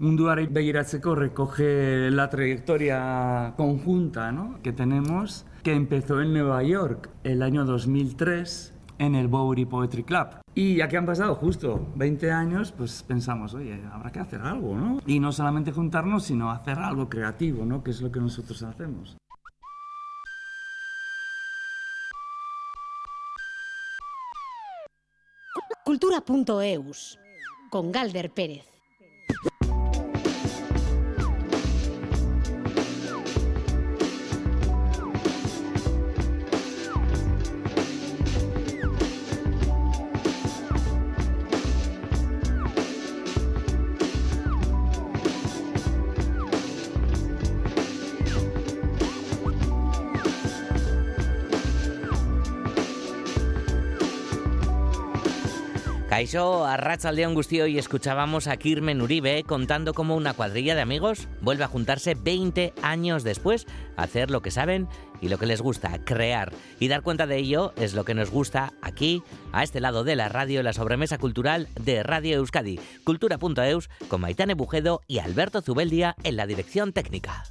Munduari begiratzeko recoge la trayectoria conjunta ¿no? que tenemos, que empezó en Nueva York el año 2003 en el Bowery Poetry Club. Y ya que han pasado justo 20 años, pues pensamos, oye, habrá que hacer algo, ¿no? Y no solamente juntarnos, sino hacer algo creativo, ¿no? Que es lo que nosotros hacemos. Cultura.eus con Galder Pérez. Caixo, a León Gustío y escuchábamos a Kirmen Uribe contando cómo una cuadrilla de amigos vuelve a juntarse 20 años después a hacer lo que saben y lo que les gusta, crear. Y dar cuenta de ello es lo que nos gusta aquí, a este lado de la radio, la sobremesa cultural de Radio Euskadi, cultura.eus, con Maitane Bujedo y Alberto Zubeldia en la dirección técnica.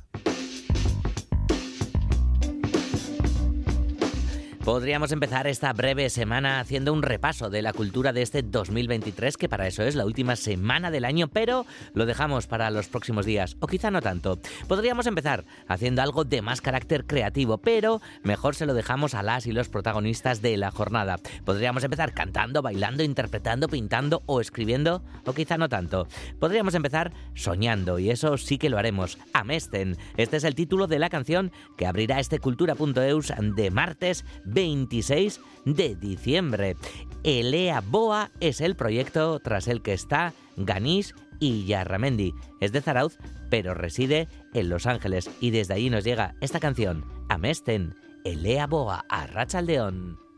Podríamos empezar esta breve semana haciendo un repaso de la cultura de este 2023, que para eso es la última semana del año, pero lo dejamos para los próximos días, o quizá no tanto. Podríamos empezar haciendo algo de más carácter creativo, pero mejor se lo dejamos a las y los protagonistas de la jornada. Podríamos empezar cantando, bailando, interpretando, pintando o escribiendo, o quizá no tanto. Podríamos empezar soñando, y eso sí que lo haremos. Amesten. Este es el título de la canción que abrirá este cultura.eus de martes 26 de diciembre. Elea Boa es el proyecto tras el que está Ganis y Yarramendi. Es de Zarauz, pero reside en Los Ángeles y desde allí nos llega esta canción, Amesten, Elea Boa, a Rachaldeón.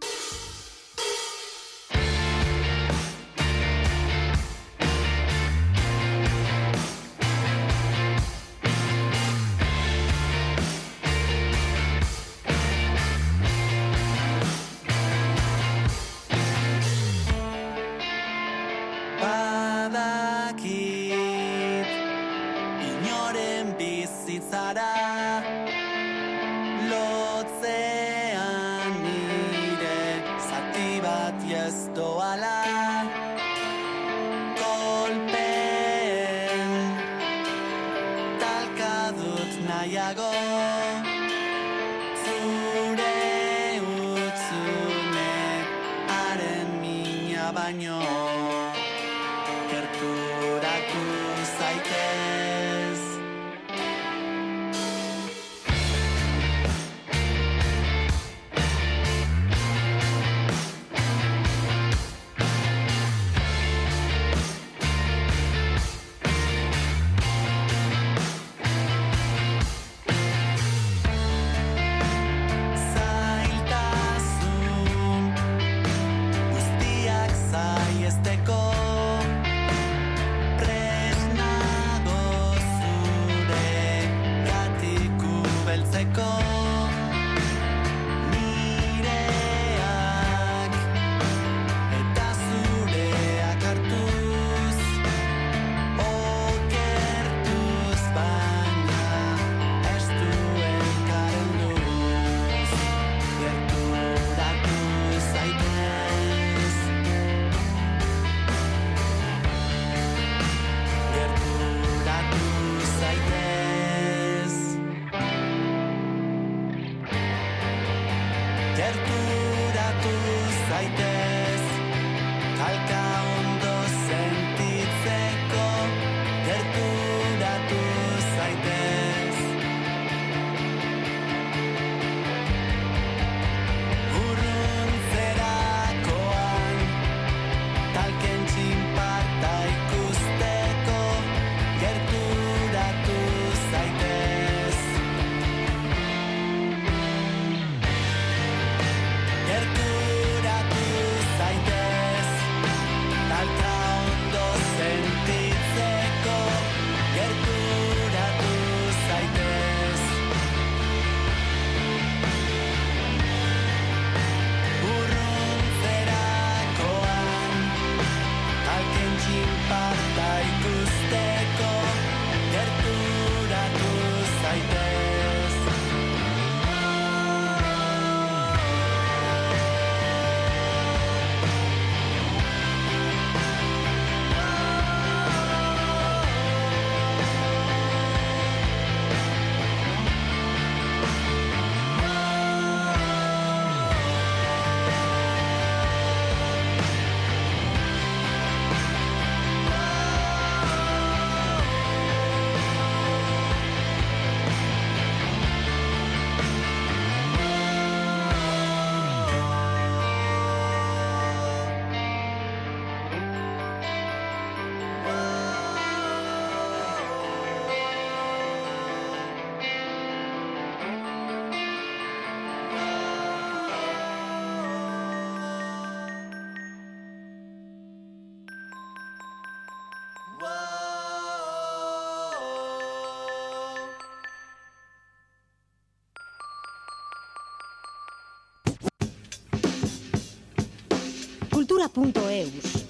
cultura.eus.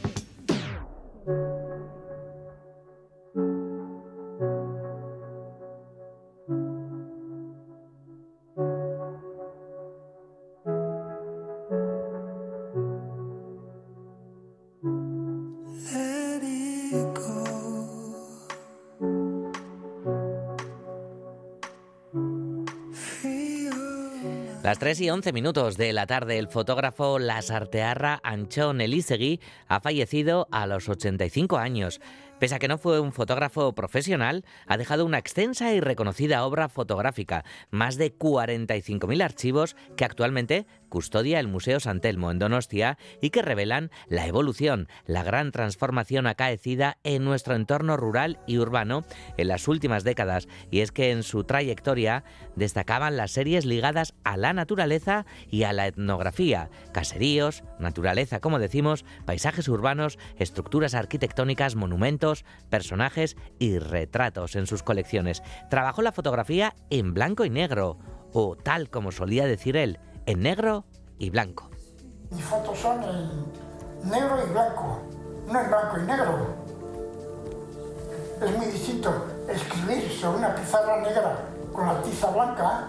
3 y 11 minutos de la tarde, el fotógrafo Lasartearra Anchón Elisegui ha fallecido a los 85 años. Pese a que no fue un fotógrafo profesional, ha dejado una extensa y reconocida obra fotográfica, más de 45.000 archivos que actualmente custodia el Museo San Telmo en Donostia y que revelan la evolución, la gran transformación acaecida en nuestro entorno rural y urbano en las últimas décadas. Y es que en su trayectoria destacaban las series ligadas a la naturaleza y a la etnografía, caseríos, naturaleza, como decimos, paisajes urbanos, estructuras arquitectónicas, monumentos, personajes y retratos en sus colecciones. Trabajó la fotografía en blanco y negro, o tal como solía decir él, en negro y blanco. Mis fotos son en negro y blanco, no en blanco y negro. Es muy distinto escribir sobre una pizarra negra con la tiza blanca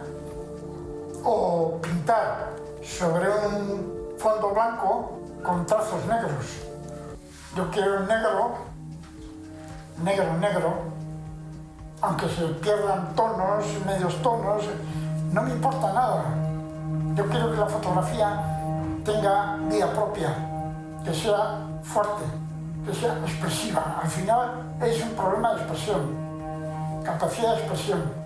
o pintar sobre un fondo blanco con trazos negros. Yo quiero el negro negro, negro, aunque se pierdan tonos, medios tonos, no me importa nada. Yo quiero que la fotografía tenga vida propia, que sea fuerte, que sea expresiva. Al final es un problema de expresión, capacidad de expresión.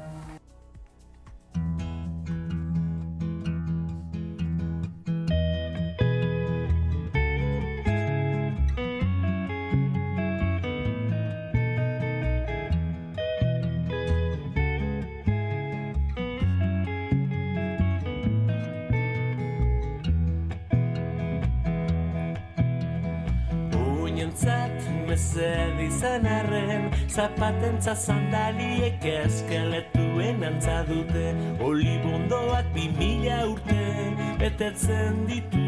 Zer izan arren Zapatentza sandaliek eskeletuen antza dute. Olibondoak bi mila urte betetzen ditu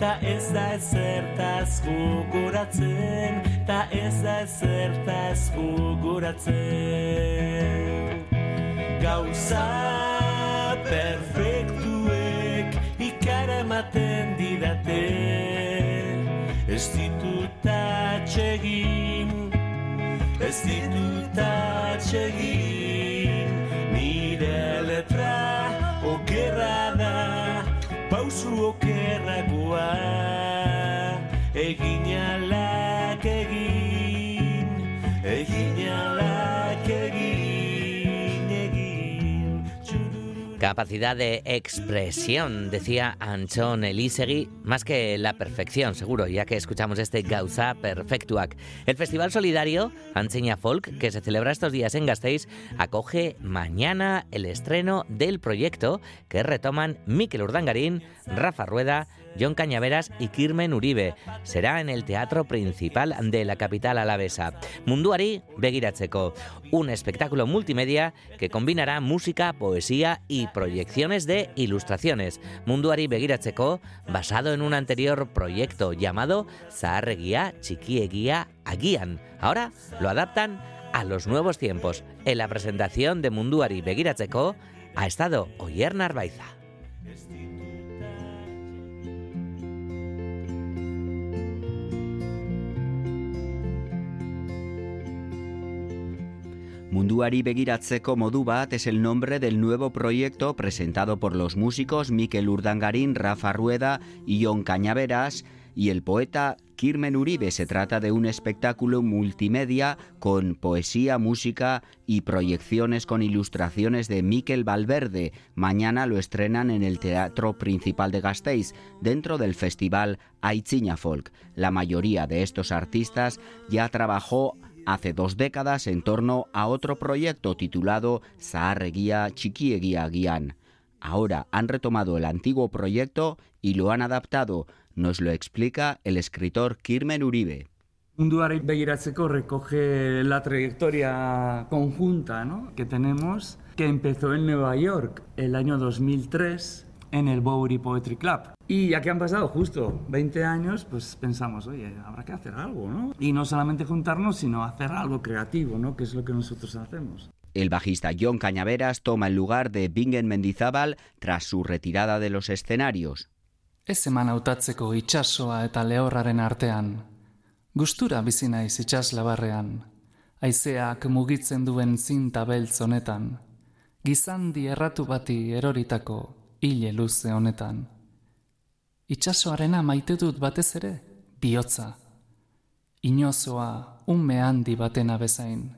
Ta ez da ezertaz gogoratzen Ta ez da ezertaz gogoratzen. Gauza perfektuek ikaramaten didate Ez ditut atsegin Ez ditut atsegin Nire letra okerra da Pauzu okerragoa Capacidad de expresión, decía Anchón Elisegui, más que la perfección, seguro, ya que escuchamos este Gauza Perfectuac. El Festival Solidario Anseña Folk, que se celebra estos días en Gasteiz, acoge mañana el estreno del proyecto que retoman Miquel Urdangarín, Rafa Rueda, John Cañaveras y Kirmen Uribe. Será en el teatro principal de la capital alavesa. Munduari Begiratzeko, un espectáculo multimedia que combinará música, poesía y proyecciones de ilustraciones. Munduari Begiratzeko, basado en un anterior proyecto llamado Zaharregia Txikiegia Agian. Ahora lo adaptan a los nuevos tiempos. En la presentación de Munduari Begiratzeko ha estado Oyer Narbaiza. Munduari begiratzeko modu bat es el nombre del nuevo proyecto presentado por los músicos Miquel Urdangarín, Rafa Rueda y John Cañaveras y el poeta Kirmen Uribe. Se trata de un espectáculo multimedia con poesía, música y proyecciones con ilustraciones de Miquel Valverde. Mañana lo estrenan en el Teatro Principal de Gasteiz, dentro del festival Aichiña Folk. La mayoría de estos artistas ya trabajó hace dos décadas en torno a otro proyecto titulado Zaharregia Txikiegia Guián. Ahora han retomado el antiguo proyecto y lo han adaptado. Nos lo explica el escritor Kirmen Uribe. Munduari Begiratzeko recoge la trayectoria conjunta ¿no? que tenemos, que empezó en Nueva York el año 2003 en el Bowery Poetry Club. Y ya que han pasado justo 20 años, pues pensamos, oye, habrá que hacer algo, ¿no? Y no solamente juntarnos, sino hacer algo creativo, ¿no? Que es lo que nosotros hacemos. El bajista John Cañaveras toma el lugar de Bingen Mendizábal tras su retirada de los escenarios. Ez eman hautatzeko itsasoa eta lehorraren artean. Gustura bizi naiz itsaslabarrean. Haizeak mugitzen duen zinta beltz honetan. Gizandi erratu bati eroritako hile luze honetan. Itsasoarena maite dut batez ere, bihotza. Inozoa ume handi batena bezain.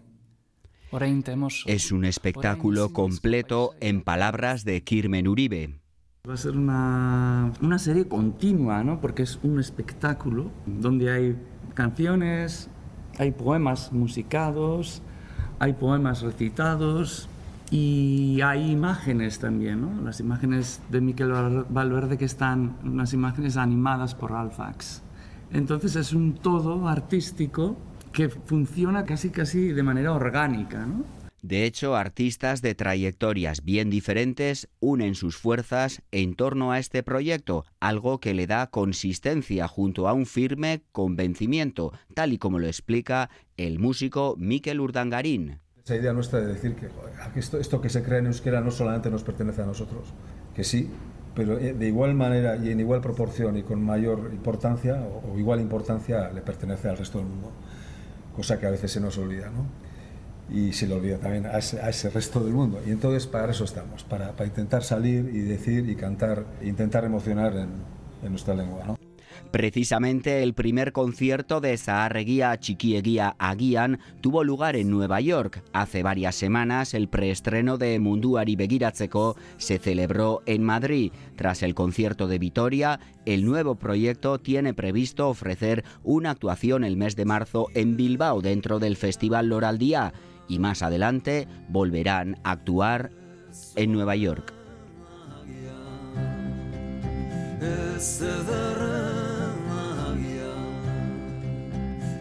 Es un espectáculo completo en palabras de Kirmen Uribe. Va a ser una, una serie continua, ¿no? Porque es un espectáculo donde hay canciones, hay poemas musicados, hay poemas recitados y hay imágenes también, ¿no? Las imágenes de Miquel Val- Valverde que están, unas imágenes animadas por Alfax. Entonces es un todo artístico que funciona casi casi de manera orgánica. De hecho, artistas de trayectorias bien diferentes unen sus fuerzas en torno a este proyecto, algo que le da consistencia junto a un firme convencimiento, tal y como lo explica el músico Miquel Urdangarín. Esa idea nuestra de decir que esto, que se crea en euskera no solamente nos pertenece a nosotros, que sí, pero eh, de igual manera y en igual proporción y con mayor importancia o, igual importancia le pertenece al resto del mundo, cosa que a veces se nos olvida, ¿no? Y se le olvida también a ese, a ese resto del mundo. Y entonces para eso estamos, para, para intentar salir y decir y cantar, intentar emocionar en, en nuestra lengua, ¿no? Precisamente el primer concierto de Zaharregia Txikiegia Agian tuvo lugar en Nueva York. Hace varias semanas el preestreno de Munduari Begiratzeko se celebró en Madrid. Tras el concierto de Vitoria, el nuevo proyecto tiene previsto ofrecer una actuación el mes de marzo en Bilbao dentro del Festival Loraldía y más adelante volverán a actuar en Nueva York.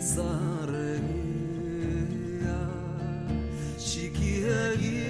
zarea txikiegia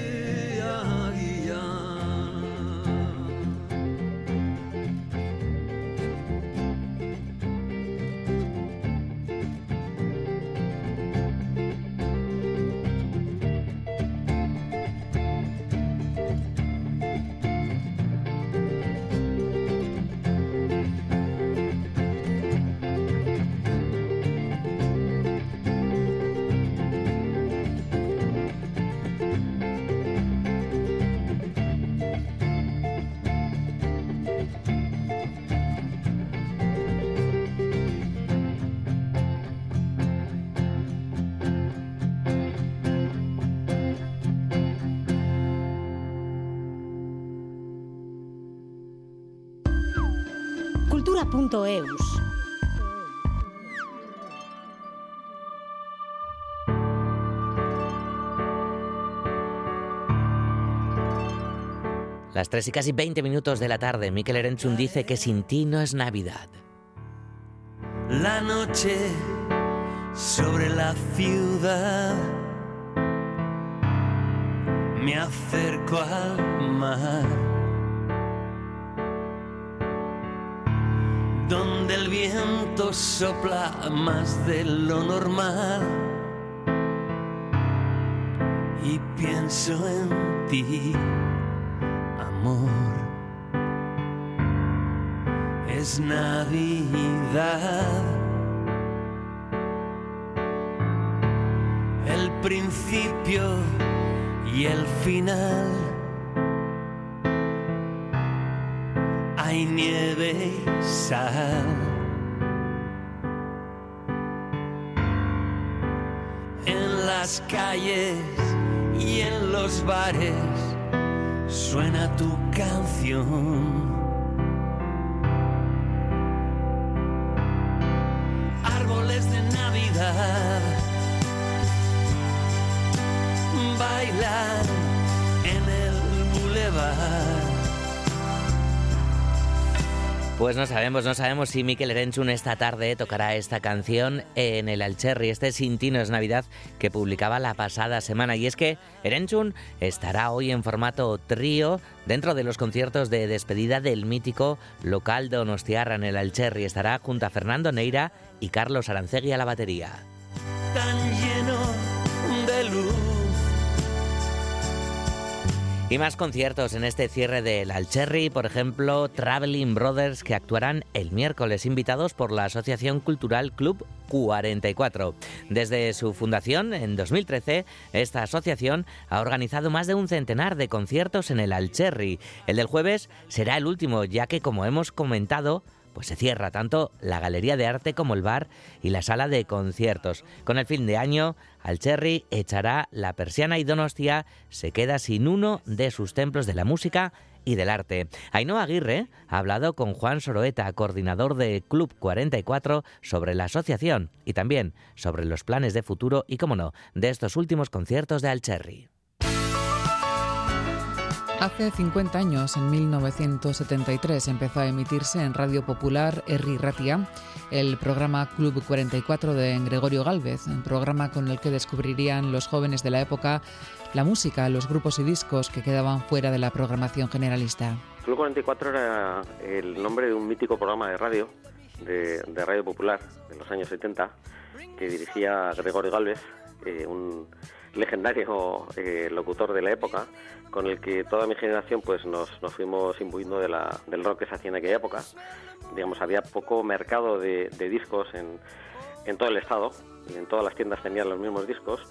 Cultura.eus. Las 3 y casi 20 minutos de la tarde, Miquel Erenchun dice que sin ti no es Navidad. La noche sobre la ciudad Me acerco al mar Donde el viento sopla más de lo normal Y pienso en ti, amor es Navidad. El principio y el final. Y sal. En las calles y en los bares suena tu canción. Pues no sabemos, no sabemos si Mikel Erenchun esta tarde tocará esta canción en el Alcherri, este Sintino es Navidad que publicaba la pasada semana. Y es que Erenchun estará hoy en formato trío dentro de los conciertos de despedida del mítico local Donostiarra en el Alcherri. Estará junto a Fernando Neira y Carlos Arancegui a la batería. tan lleno Y más conciertos en este cierre del Alcherri, por ejemplo, Traveling Brothers, que actuarán el miércoles, invitados por la Asociación Cultural Club 44. Desde su fundación en 2013, esta asociación ha organizado más de un centenar de conciertos en el Alcherri. El del jueves será el último, ya que, como hemos comentado, pues se cierra tanto la galería de arte como el bar y la sala de conciertos. Con el fin de año, Alcherri echará la persiana y Donostia se queda sin uno de sus templos de la música y del arte. Ainhoa Aguirre ha hablado con Juan Soroeta, coordinador de Club 44, sobre la asociación y también sobre los planes de futuro y, como no, de estos últimos conciertos de Alcherri. Hace 50 años, en 1973, empezó a emitirse en Radio Popular Herri Ratia el programa Club 44 de Gregorio Galvez, un programa con el que descubrirían los jóvenes de la época la música, los grupos y discos que quedaban fuera de la programación generalista. Club 44 era el nombre de un mítico programa de radio, de, Radio Popular, de los años 70, que dirigía Gregorio Galvez, eh, legendario eh, locutor de la época, con el que toda mi generación pues nos, nos fuimos imbuiendo de la, del rock que se hacía en aquella época. Digamos, había poco mercado de, de discos en, en todo el estado, en todas las tiendas tenían los mismos discos,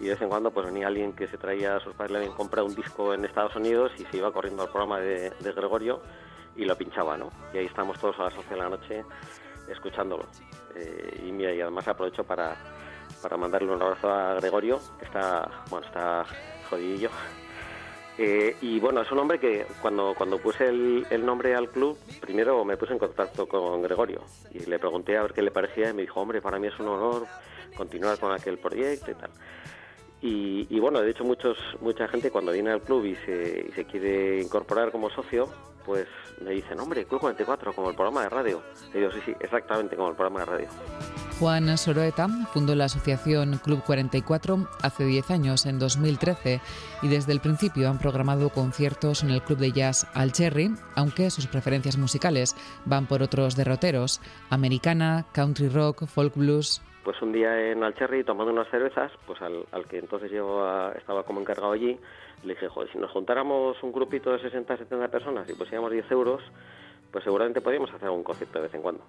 y de vez en cuando pues venía alguien que se traía a sus padres le habían comprado un disco en Estados Unidos y se iba corriendo al programa de, de Gregorio y lo pinchaba, ¿no? Y ahí estamos todos a las 11 de la noche escuchándolo. Eh, y mira, y además aprovecho para, para mandarle un abrazo a Gregorio, que está, bueno, está jodidillo. Eh, y bueno, es un hombre que cuando, cuando puse el, nombre al club, primero me puse en contacto con Gregorio y le pregunté a ver qué le parecía y me dijo, hombre, para mí es un honor continuar con aquel proyecto y tal. Y, y, bueno, de hecho muchos, mucha gente cuando viene al club y se, y se quiere incorporar como socio, pues me dicen, hombre, Club 44, como el programa de radio. Y digo, sí, sí, exactamente como el programa de radio. Juan Soroeta fundó la asociación Club 44 hace 10 años, en 2013, y desde el principio han programado conciertos en el Club de Jazz Al Cherry, aunque sus preferencias musicales van por otros derroteros, americana, country rock, folk blues, pues un día en Alcherry tomando unas cervezas, pues al, al que entonces yo a, estaba como encargado allí, le dije, joder, si nos juntáramos un grupito de 60, 70 personas y pusiéramos 10 euros, pues seguramente podríamos hacer un concierto de vez en cuando.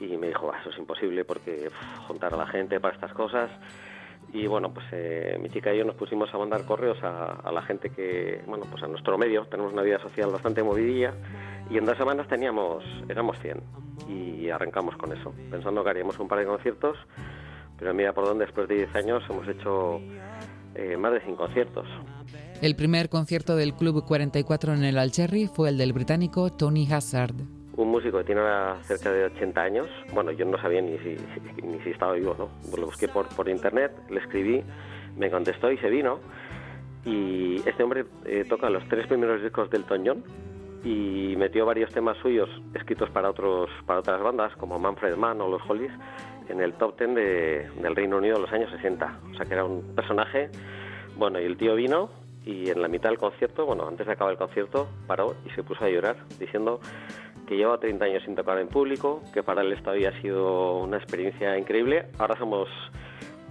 Y me dijo, eso es imposible porque juntar a la gente para estas cosas. Y bueno, pues eh, mi chica y yo nos pusimos a mandar correos a, a, la gente que, bueno, pues a nuestro medio, tenemos una vida social bastante movidilla y en dos semanas teníamos, éramos 100 y arrancamos con eso, pensando que haríamos un par de conciertos, pero mira por dónde después de 10 años hemos hecho eh, más de 100 conciertos. El primer concierto del Club 44 en el Alcherry fue el del británico Tony Hazard. Un músico que tiene cerca de 80 años, bueno, yo no sabía ni si, ni si estaba vivo, ¿no? Lo busqué por, por internet, le escribí, me contestó y se vino. Y este hombre eh, toca los tres primeros discos del Toñón, y metió varios temas suyos escritos para otros para otras bandas como Manfred Mann o los Hollies en el top ten de, del Reino Unido de los años 60 o sea que era un personaje bueno y el tío vino y en la mitad del concierto bueno antes de acabar el concierto paró y se puso a llorar diciendo que lleva 30 años sin tocar en público que para él esto había sido una experiencia increíble ahora somos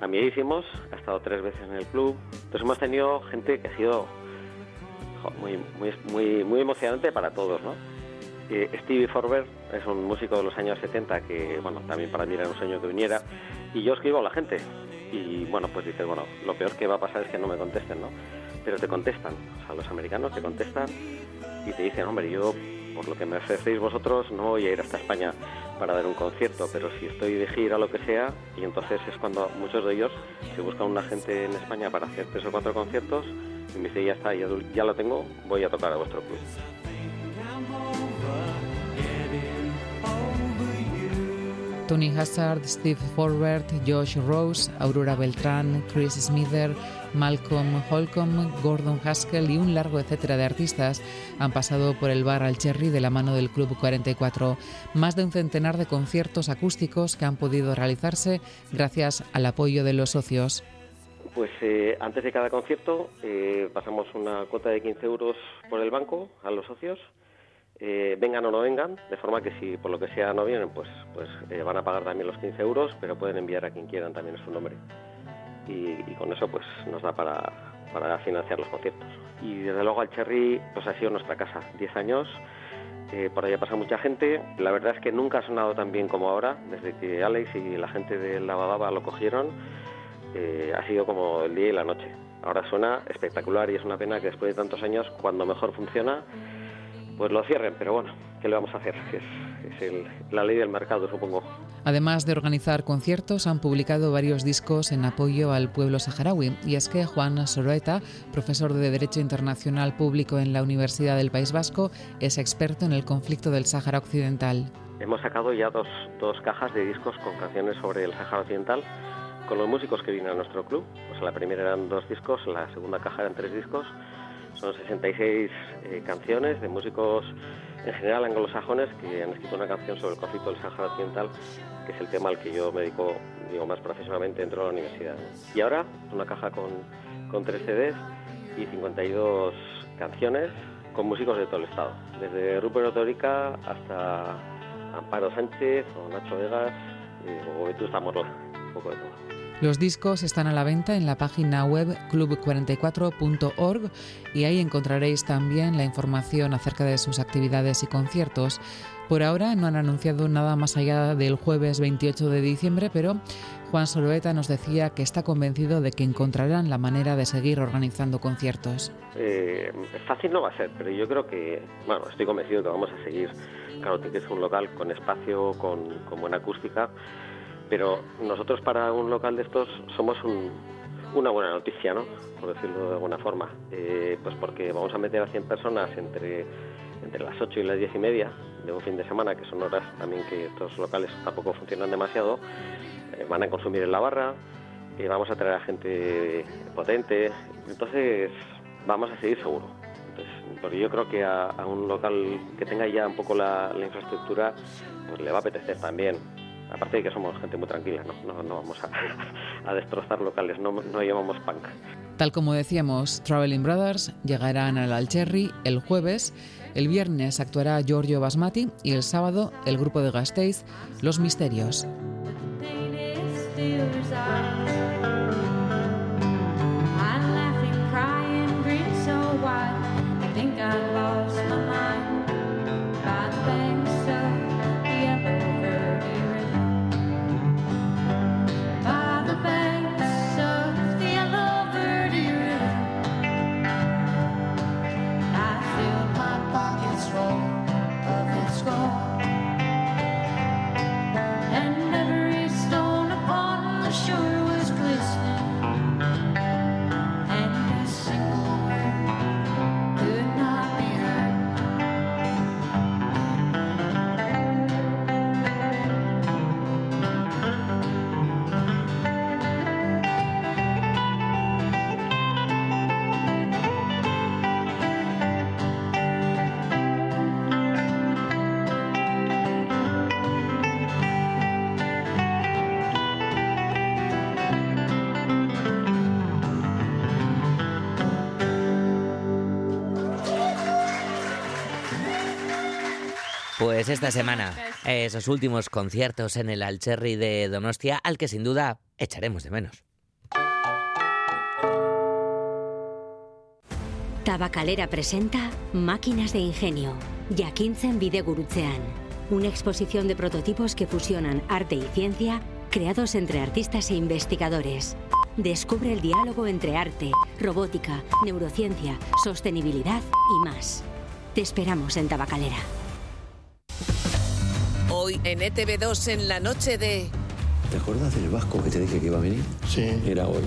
amiguísimos ha estado tres veces en el club entonces hemos tenido gente que ha sido muy, muy, muy, muy emocionante para todos, ¿no? Eh, Stevie Forber es un músico de los años 70 que, bueno, también para mí era un sueño que viniera. Y yo escribo a la gente. Y, bueno, pues dices, bueno, lo peor que va a pasar es que no me contesten, ¿no? Pero te contestan. O sea, los americanos te contestan y te dicen, hombre, yo, por lo que me ofrecéis vosotros, no voy a ir hasta España para dar un concierto, pero si estoy de gira lo que sea, y entonces es cuando muchos de ellos se buscan una gente en España para hacer tres o cuatro conciertos y me dice, ya está, ya, ya lo tengo, voy a tocar a vuestro club. Tony Hazard, Steve Forward, Josh Rose, Aurora Beltrán, Chris Smither, Malcolm Holcomb, Gordon Haskell y un largo etcétera de artistas han pasado por el bar Al Cherry de la mano del Club 44. Más de un centenar de conciertos acústicos que han podido realizarse gracias al apoyo de los socios. Pues eh, antes de cada concierto eh, pasamos una cuota de 15 euros por el banco a los socios, eh, vengan o no vengan, de forma que si por lo que sea no vienen, pues, pues van a pagar también los 15 euros, pero pueden enviar a quien quieran también su nombre. Y, con eso pues nos da para, para, financiar los conciertos. Y desde luego al Cherry pues ha sido nuestra casa, 10 años. por ahí ha pasado mucha gente. La verdad es que nunca ha sonado tan bien como ahora, desde que Alex y la gente de La Bababa lo cogieron eh, ha sido como el día y la noche. Ahora suena espectacular y es una pena que después de tantos años, cuando mejor funciona, pues lo cierren. Pero bueno, ¿qué le vamos a hacer? Es, la ley del mercado, supongo. Además de organizar conciertos, han publicado varios discos en apoyo al pueblo saharaui. Y es que Juan Soroeta, profesor de Derecho Internacional Público en la Universidad del País Vasco, es experto en el conflicto del Sáhara Occidental. Hemos sacado ya dos, dos cajas de discos con canciones sobre el Sáhara Occidental con los músicos que vienen a nuestro club. Pues la primera eran dos discos, la segunda caja eran tres discos. Son 66 eh, canciones de músicos en general anglosajones que han escrito una canción sobre el conflicto del Sahara Occidental, que es el tema al que yo me dedico digo, más profesionalmente dentro de la universidad. Y ahora una caja con, con tres CDs y 52 canciones con músicos de todo el estado, desde Rupert Otorica hasta Amparo Sánchez o Nacho Vegas eh, o Vetusta Morla, un poco de todo. Los discos están a la venta en la página web club44.org y ahí encontraréis también la información acerca de sus actividades y conciertos. Por ahora no han anunciado nada más allá del jueves 28 de diciembre, pero Juan Soloeta nos decía que está convencido de que encontrarán la manera de seguir organizando conciertos. Eh, fácil no va a ser, pero yo creo que, bueno, estoy convencido de que vamos a seguir. Claro, que es un local con espacio, con, con buena acústica pero nosotros para un local de estos somos una buena noticia, ¿no? Por decirlo de alguna forma. Eh, pues porque vamos a meter a 100 personas entre, entre las 8 y las 10 y media de un fin de semana, que son horas también que estos locales tampoco funcionan demasiado, eh, van a consumir en la barra, y vamos a traer a gente potente, entonces vamos a seguir seguro. porque yo creo que a, un local que tenga ya un poco la, la infraestructura, pues le va a apetecer también Aparte de que somos gente muy tranquila, no, no, vamos a, destrozar locales, no, no llamamos punk. Tal como decíamos, Traveling Brothers llegarán al Alcherry el jueves, el viernes actuará Giorgio Basmati y el sábado el grupo de Gasteiz, Los Misterios. Pues esta semana, esos últimos conciertos en el Alcherry de Donostia, al que sin duda echaremos de menos. Tabacalera presenta Máquinas de Ingenio, Jakintzen Bidegurutzean, una exposición de prototipos que fusionan arte y ciencia, creados entre artistas e investigadores. Descubre el diálogo entre arte, robótica, neurociencia, sostenibilidad y más. Te esperamos en Tabacalera. Hoy en ETV2 en la noche de... ¿Te acuerdas del vasco que te dije que iba a venir? Sí. Era hoy.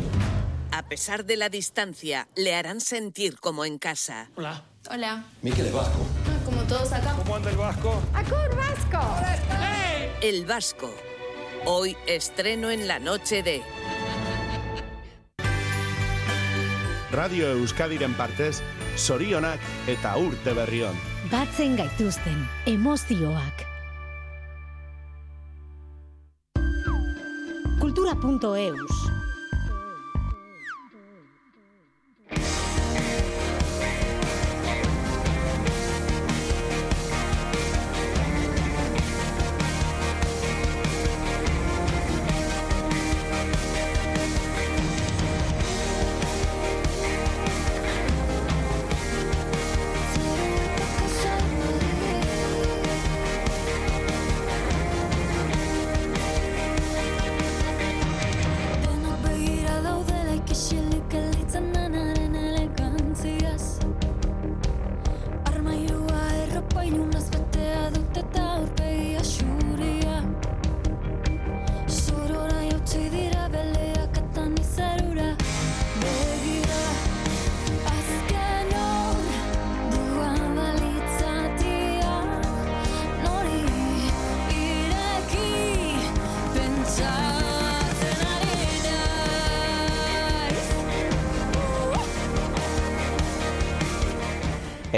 A pesar de la distancia, le harán sentir como en casa. Hola. Hola. Miquel es vasco. Ah, como todos acá. ¿Cómo anda el vasco? ¡Acur vasco! El vasco. Hoy estreno en la noche de... Radio Euskadiren partez, sorionak eta urte berrion. Batzen gaituzten, emozioak. Kultura.eus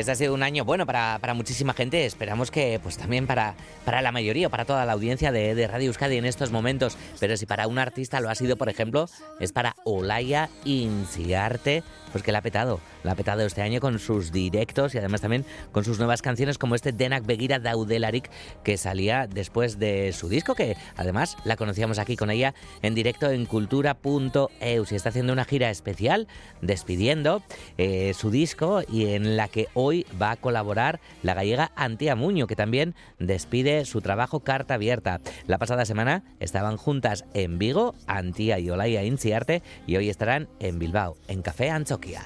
Este ha sido un año bueno para, muchísima gente. Esperamos que pues también para, para la mayoría, para toda la audiencia de, de, Radio Euskadi en estos momentos. Pero si para un artista lo ha sido, por ejemplo, es para Olaya Inciarte, pues que la ha petado. La ha petado este año con sus directos y además también con sus nuevas canciones como este Denak Begira Daudelarik que salía después de su disco, que además la conocíamos aquí con ella en directo en cultura.eu. Y está haciendo una gira especial despidiendo eh, su disco y en la que hoy va a colaborar la gallega Antía Muño, que también despide su trabajo Carta Abierta. La pasada semana estaban juntas en Vigo, Antía y Olaya Inciarte, y hoy estarán en Bilbao, en Café Anchoquia.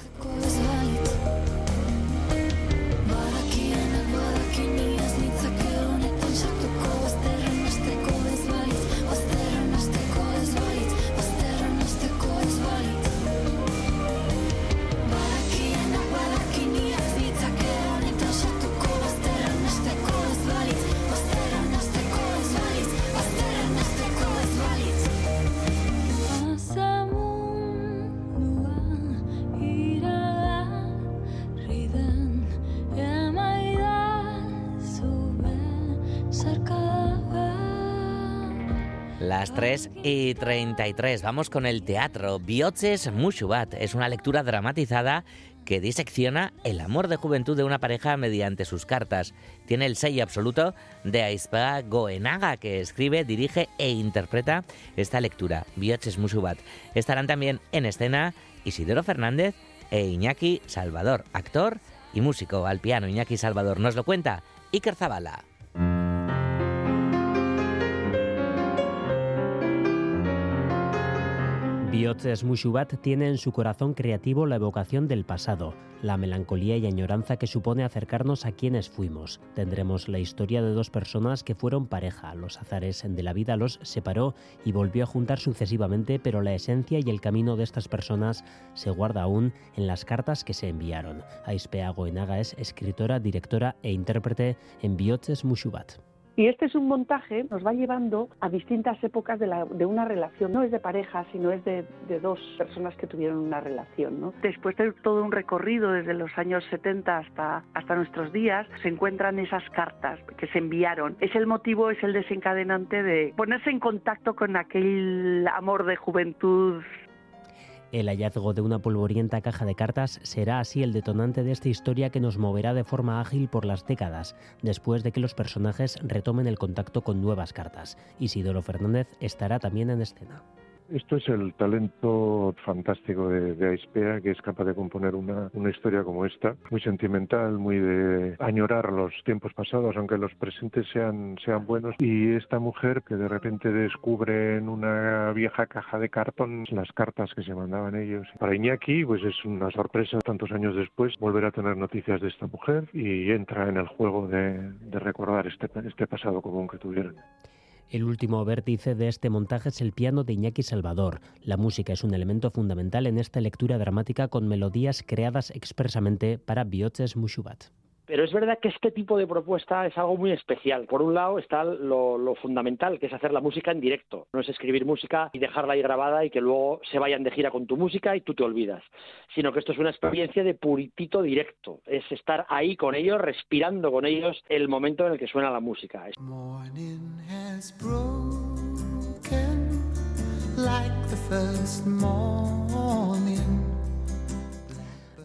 Y 33. Vamos con el teatro. Bioches Mushubat es una lectura dramatizada que disecciona el amor de juventud de una pareja mediante sus cartas. Tiene el sello absoluto de Aispa Goenaga, que escribe, dirige e interpreta esta lectura. Bioches Mushubat. Estarán también en escena Isidoro Fernández e Iñaki Salvador, actor y músico al piano. Iñaki Salvador nos lo cuenta Iker Zabala. Biotzes Mushubat tiene en su corazón creativo la evocación del pasado, la melancolía y añoranza que supone acercarnos a quienes fuimos. Tendremos la historia de dos personas que fueron pareja. Los azares de la vida los separó y volvió a juntar sucesivamente, pero la esencia y el camino de estas personas se guarda aún en las cartas que se enviaron. Aispea Goenaga es escritora, directora e intérprete en Biotzes Mushubat. Y este es un montaje, nos va llevando a distintas épocas de, una relación. No es de pareja, sino es de, dos personas que tuvieron una relación. Después de todo un recorrido desde los años 70 hasta, hasta nuestros días, se encuentran esas cartas que se enviaron. Es el motivo, es el desencadenante de ponerse en contacto con aquel amor de juventud el hallazgo de una polvorienta caja de cartas será así el detonante de esta historia que nos moverá de forma ágil por las décadas, después de que los personajes retomen el contacto con nuevas cartas. Isidoro Fernández estará también en escena. Esto es el talento fantástico de, de, Aispea, que es capaz de componer una, historia como esta, muy sentimental, muy de añorar los tiempos pasados, aunque los presentes sean, sean buenos. Y esta mujer que de repente descubre en una vieja caja de cartón las cartas que se mandaban ellos. Para Iñaki, pues es una sorpresa tantos años después volver a tener noticias de esta mujer y entra en el juego de, de recordar este, este pasado común que tuvieron. El último vértice de este montaje es el piano de Iñaki Salvador. La música es un elemento fundamental en esta lectura dramática con melodías creadas expresamente para Bioches Mushubat Pero es verdad que este tipo de propuesta es algo muy especial. Por un lado está lo, lo fundamental, que es hacer la música en directo. No es escribir música y dejarla ahí grabada y que luego se vayan de gira con tu música y tú te olvidas. Sino que esto es una experiencia de puritito directo. Es estar ahí con ellos, respirando con ellos el momento en el que suena la música.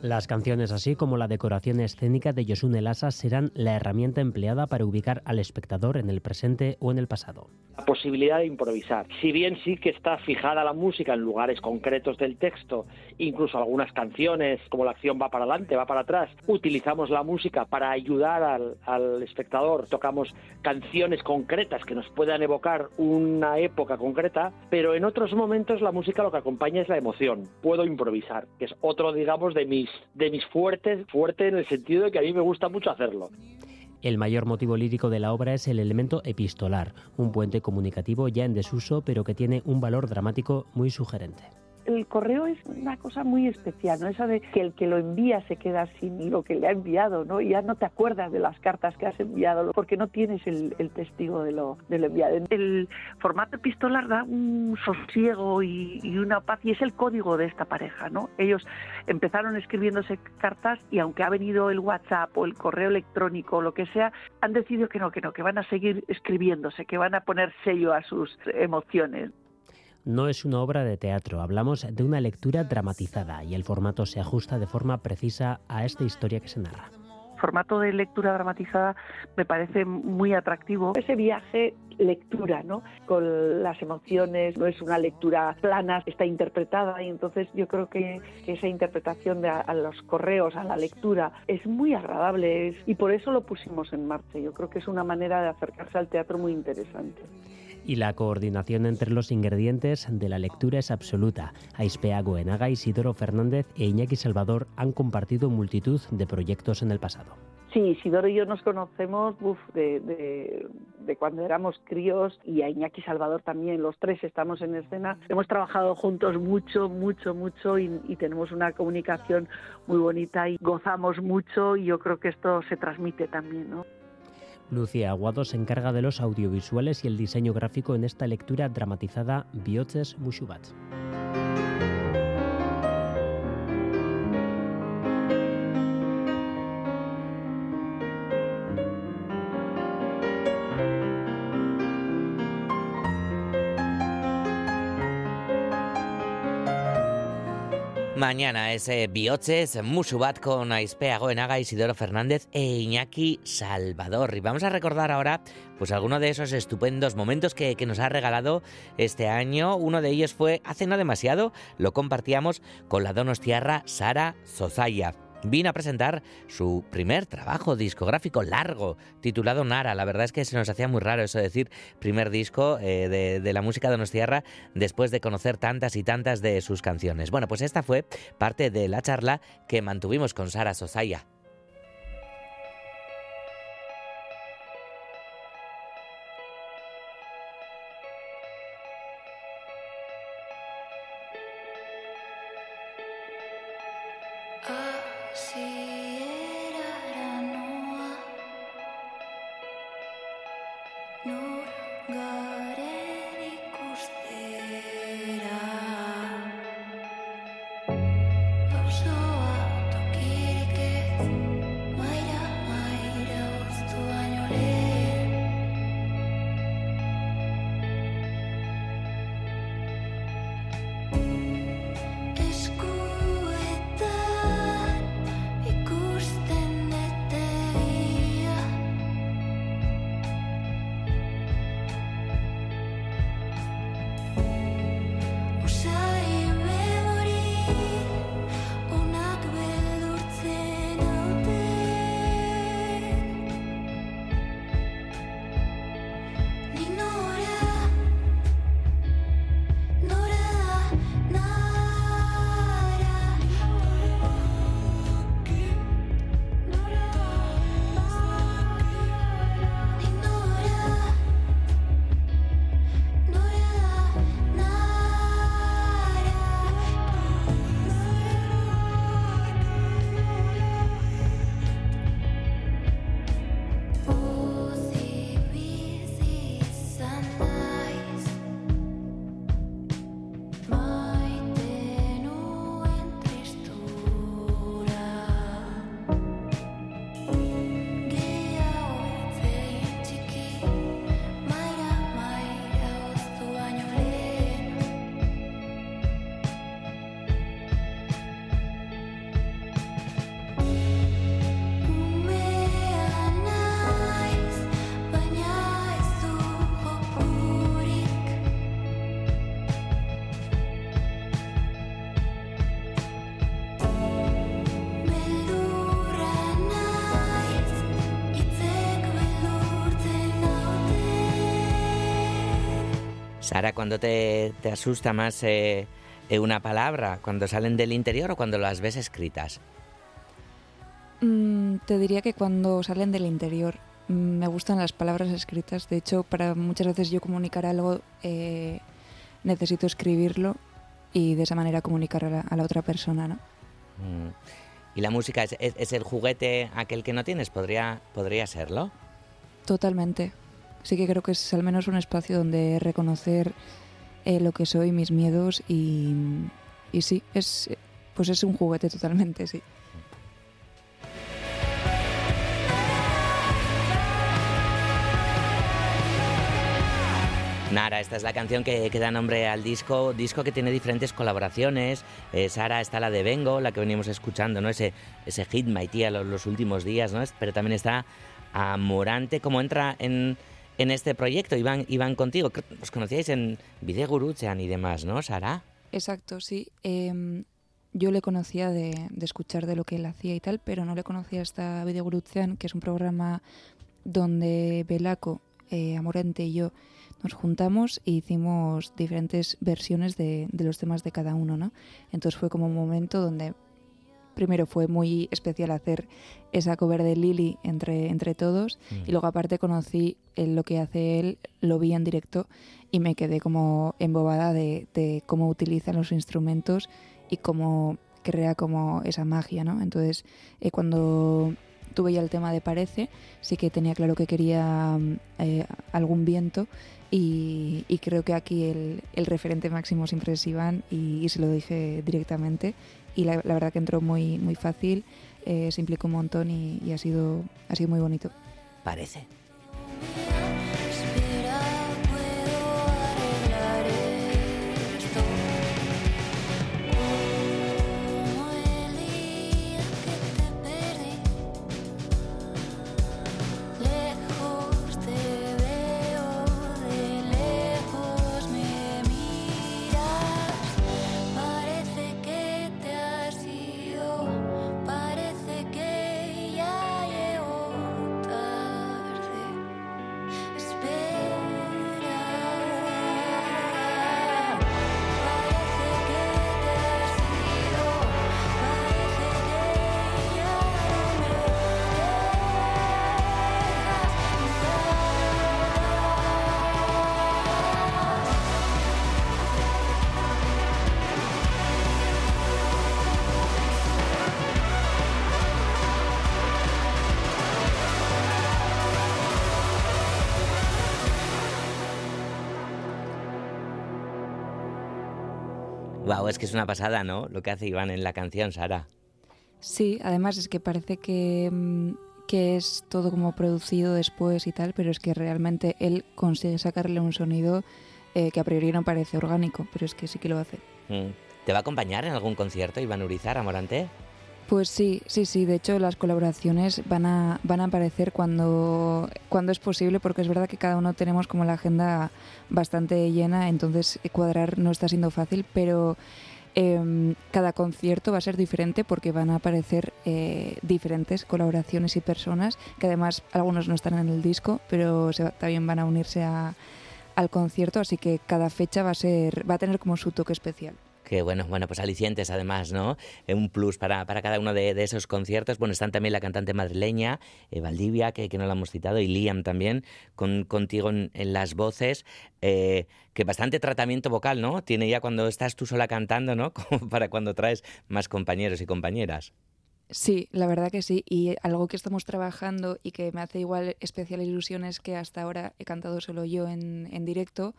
Las canciones, así como la decoración escénica de Yosune Lassa, serán la herramienta empleada para ubicar al espectador en el presente o en el pasado. La posibilidad de improvisar. Si bien sí que está fijada la música en lugares concretos del texto, incluso algunas canciones, como la acción va para adelante, va para atrás, utilizamos la música para ayudar al, al espectador, tocamos canciones concretas que nos puedan evocar una época concreta, pero en otros momentos la música lo que acompaña es la emoción. Puedo improvisar, que es otro, digamos, de mis de mis fuertes, fuerte en el sentido de que a mí me gusta mucho hacerlo. El mayor motivo lírico de la obra es el elemento epistolar, un puente comunicativo ya en desuso, pero que tiene un valor dramático muy sugerente el correo es una cosa muy especial, ¿no? Eso de que el que lo envía se queda sin lo que le ha enviado, ¿no? Y ya no te acuerdas de las cartas que has enviado porque no tienes el, testigo de lo, de lo, enviado. El formato epistolar da un sosiego y, y, una paz y es el código de esta pareja, ¿no? Ellos empezaron escribiéndose cartas y aunque ha venido el WhatsApp o el correo electrónico o lo que sea, han decidido que no, que no, que van a seguir escribiéndose, que van a poner sello a sus emociones no es una obra de teatro, hablamos de una lectura dramatizada y el formato se ajusta de forma precisa a esta historia que se narra. El formato de lectura dramatizada me parece muy atractivo. Ese viaje lectura, ¿no? Con las emociones, no es una lectura plana, está interpretada y entonces yo creo que, esa interpretación de a, los correos, a la lectura, es muy agradable y por eso lo pusimos en marcha. Yo creo que es una manera de acercarse al teatro muy interesante y la coordinación entre los ingredientes de la lectura es absoluta. Aispea Goenaga, Isidoro Fernández e Iñaki Salvador han compartido multitud de proyectos en el pasado. Sí, Isidoro y yo nos conocemos de, cuando éramos críos y a Iñaki Salvador también, los tres estamos en escena. Hemos trabajado juntos mucho, mucho, mucho y, y, tenemos una comunicación muy bonita y gozamos mucho y yo creo que esto se transmite también. ¿no? Lucía Aguado se encarga de los audiovisuales y el diseño gráfico en esta lectura dramatizada Bioches Mushubat. Mañana es eh, Bioches, Musubat con Aispea Goenaga, Isidoro Fernández e Iñaki Salvador. Y vamos a recordar ahora pues algunos de esos estupendos momentos que, que, nos ha regalado este año. Uno de ellos fue hace no demasiado, lo compartíamos con la donostiarra Sara Zozaya vino a presentar su primer trabajo discográfico largo, titulado Nara. La verdad es que se nos hacía muy raro eso de decir primer disco eh, de, de, la música de Tierra después de conocer tantas y tantas de sus canciones. Bueno, pues esta fue parte de la charla que mantuvimos con Sara Sosaya. Sara, ¿cuándo te, te asusta más eh, eh, una palabra? ¿Cuando salen del interior o cuando las ves escritas? Mm, te diría que cuando salen del interior. Mm, me gustan las palabras escritas. De hecho, para muchas veces yo comunicar algo eh, necesito escribirlo y de esa manera comunicar a la, a la otra persona, ¿no? Mm. ¿Y la música es, es- es el juguete aquel que no tienes? ¿Podría, podría serlo? Totalmente. Sí que creo que es al menos un espacio donde reconocer eh, lo que soy, mis miedos y, y sí, es pues es un juguete totalmente, sí. Nara, esta es la canción que, da nombre al disco, disco que tiene diferentes colaboraciones. Eh, Sara está la de Vengo, la que venimos escuchando, ¿no? Ese, ese hit My Tía los, últimos días, ¿no? Pero también está Amorante, ¿cómo entra en, en este proyecto? Iban, iban contigo, os conocíais en Bidegurutzean y demás, ¿no, Sara? Exacto, sí. Em, yo le conocía de, escuchar de lo que él hacía y tal, pero no le conocía hasta Videogurutzean, que es un programa donde Belaco, eh, Amorente y yo nos juntamos e hicimos diferentes versiones de, de los temas de cada uno, ¿no? Entonces fue como un momento donde primero fue muy especial hacer esa cover de Lily entre, entre todos Mm. y luego aparte conocí eh, lo que hace él, lo vi en directo y me quedé como embobada de, de cómo utilizan los instrumentos y cómo crea como esa magia, ¿no? Entonces eh, cuando tuve ya el tema de Parece, sí que tenía claro que quería mm, eh, algún viento y, y creo que aquí el, referente máximo siempre es Iván y, se lo dije directamente y la, la verdad que entró muy, muy fácil, eh, se implicó un montón y, y ha, sido, ha sido muy bonito. Parece. Wow, es que es una pasada, ¿no? Lo que hace Iván en la canción, Sara. Sí, además es que parece que, mm, que es todo como producido después y tal, pero es que realmente él consigue sacarle un sonido eh, que a priori no parece orgánico, pero es que sí que lo hace. Mm. ¿Te va a acompañar en algún concierto, Iván Urizar, Amorante? Pues sí, sí, sí. De hecho, las colaboraciones van a, van a aparecer cuando, cuando es posible, porque es verdad que cada uno tenemos como la agenda bastante llena, entonces cuadrar no está siendo fácil, pero em, cada concierto va a ser diferente porque van a aparecer eh, diferentes colaboraciones y personas, que además algunos no están en el disco, pero se también van a unirse a- al concierto, así que cada fecha va a ser, va a tener como su toque especial. Que bueno, bueno, pues alicientes además, ¿no? Eh, Un plus para, para cada uno de, esos conciertos. Bueno, están también la cantante madrileña, eh, Valdivia, que, que no la hemos citado, y Liam también, con, contigo en, en las voces. eh, que bastante tratamiento vocal, ¿no? Tiene ya cuando estás tú sola cantando, ¿no? Como para cuando traes más compañeros y compañeras. Sí, la verdad que sí. Y algo que estamos trabajando y que me hace igual especial ilusión es que hasta ahora he cantado solo yo en, en directo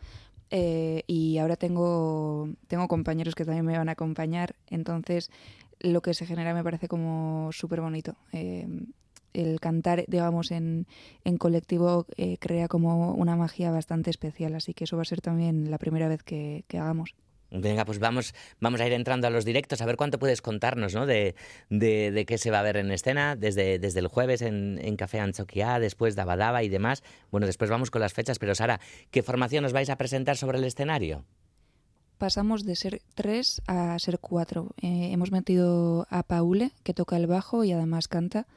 eh, y ahora tengo, tengo compañeros que también me van a acompañar. Entonces, lo que se genera me parece como súper bonito. Eh, el cantar, digamos, en, en colectivo eh, crea como una magia bastante especial. Así que eso va a ser también la primera vez que, que hagamos. Venga, pues vamos, vamos a ir entrando a los directos, a ver cuánto puedes contarnos, ¿no? De, de, qué se va a ver en escena, desde, desde el jueves en, Café Anchoquia, después Daba Daba y demás. Bueno, después vamos con las fechas, pero Sara, ¿qué formación os vais a presentar sobre el escenario? pasamos de ser tres a ser cuatro. Eh, hemos metido a Paule, que toca el bajo y además canta.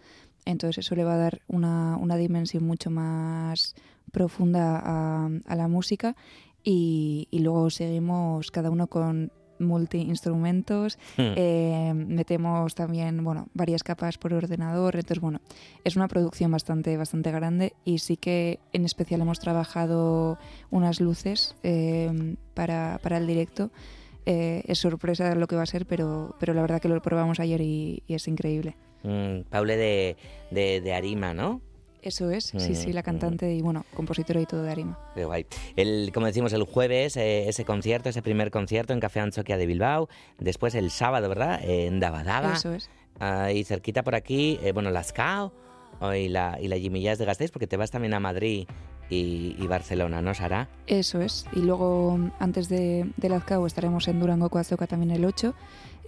Entonces eso le va a dar una, una dimensión mucho más profunda a la música. Y, y luego seguimos cada uno con multi-instrumentos, Hmm. eh, metemos también, bueno, varias capas por ordenador, entonces, bueno, es una producción bastante, bastante grande y sí que en especial hemos trabajado unas luces eh, para, para el directo. Eh, es sorpresa lo que va a ser, pero, pero la verdad que lo probamos ayer y, y es increíble. Mm, Paule de, de, de Arima, ¿no? Eso es, sí, sí, la Mm, cantante y bueno, compositora y todo de Arima. Qué guay. El, como decimos, el jueves, eh, ese concierto, ese primer concierto en Café Anchoquia de Bilbao. Después el sábado, ¿verdad? En Dabadaba. Eso es. Ahí cerquita por aquí, eh, bueno, Las Cao oh, y la, y la Jazz de Gasteiz, porque te vas también a Madrid y, y Barcelona, ¿no, Sara? Eso es. Y luego, antes de, de Lazcao, estaremos en Durango Coazoca también el 8,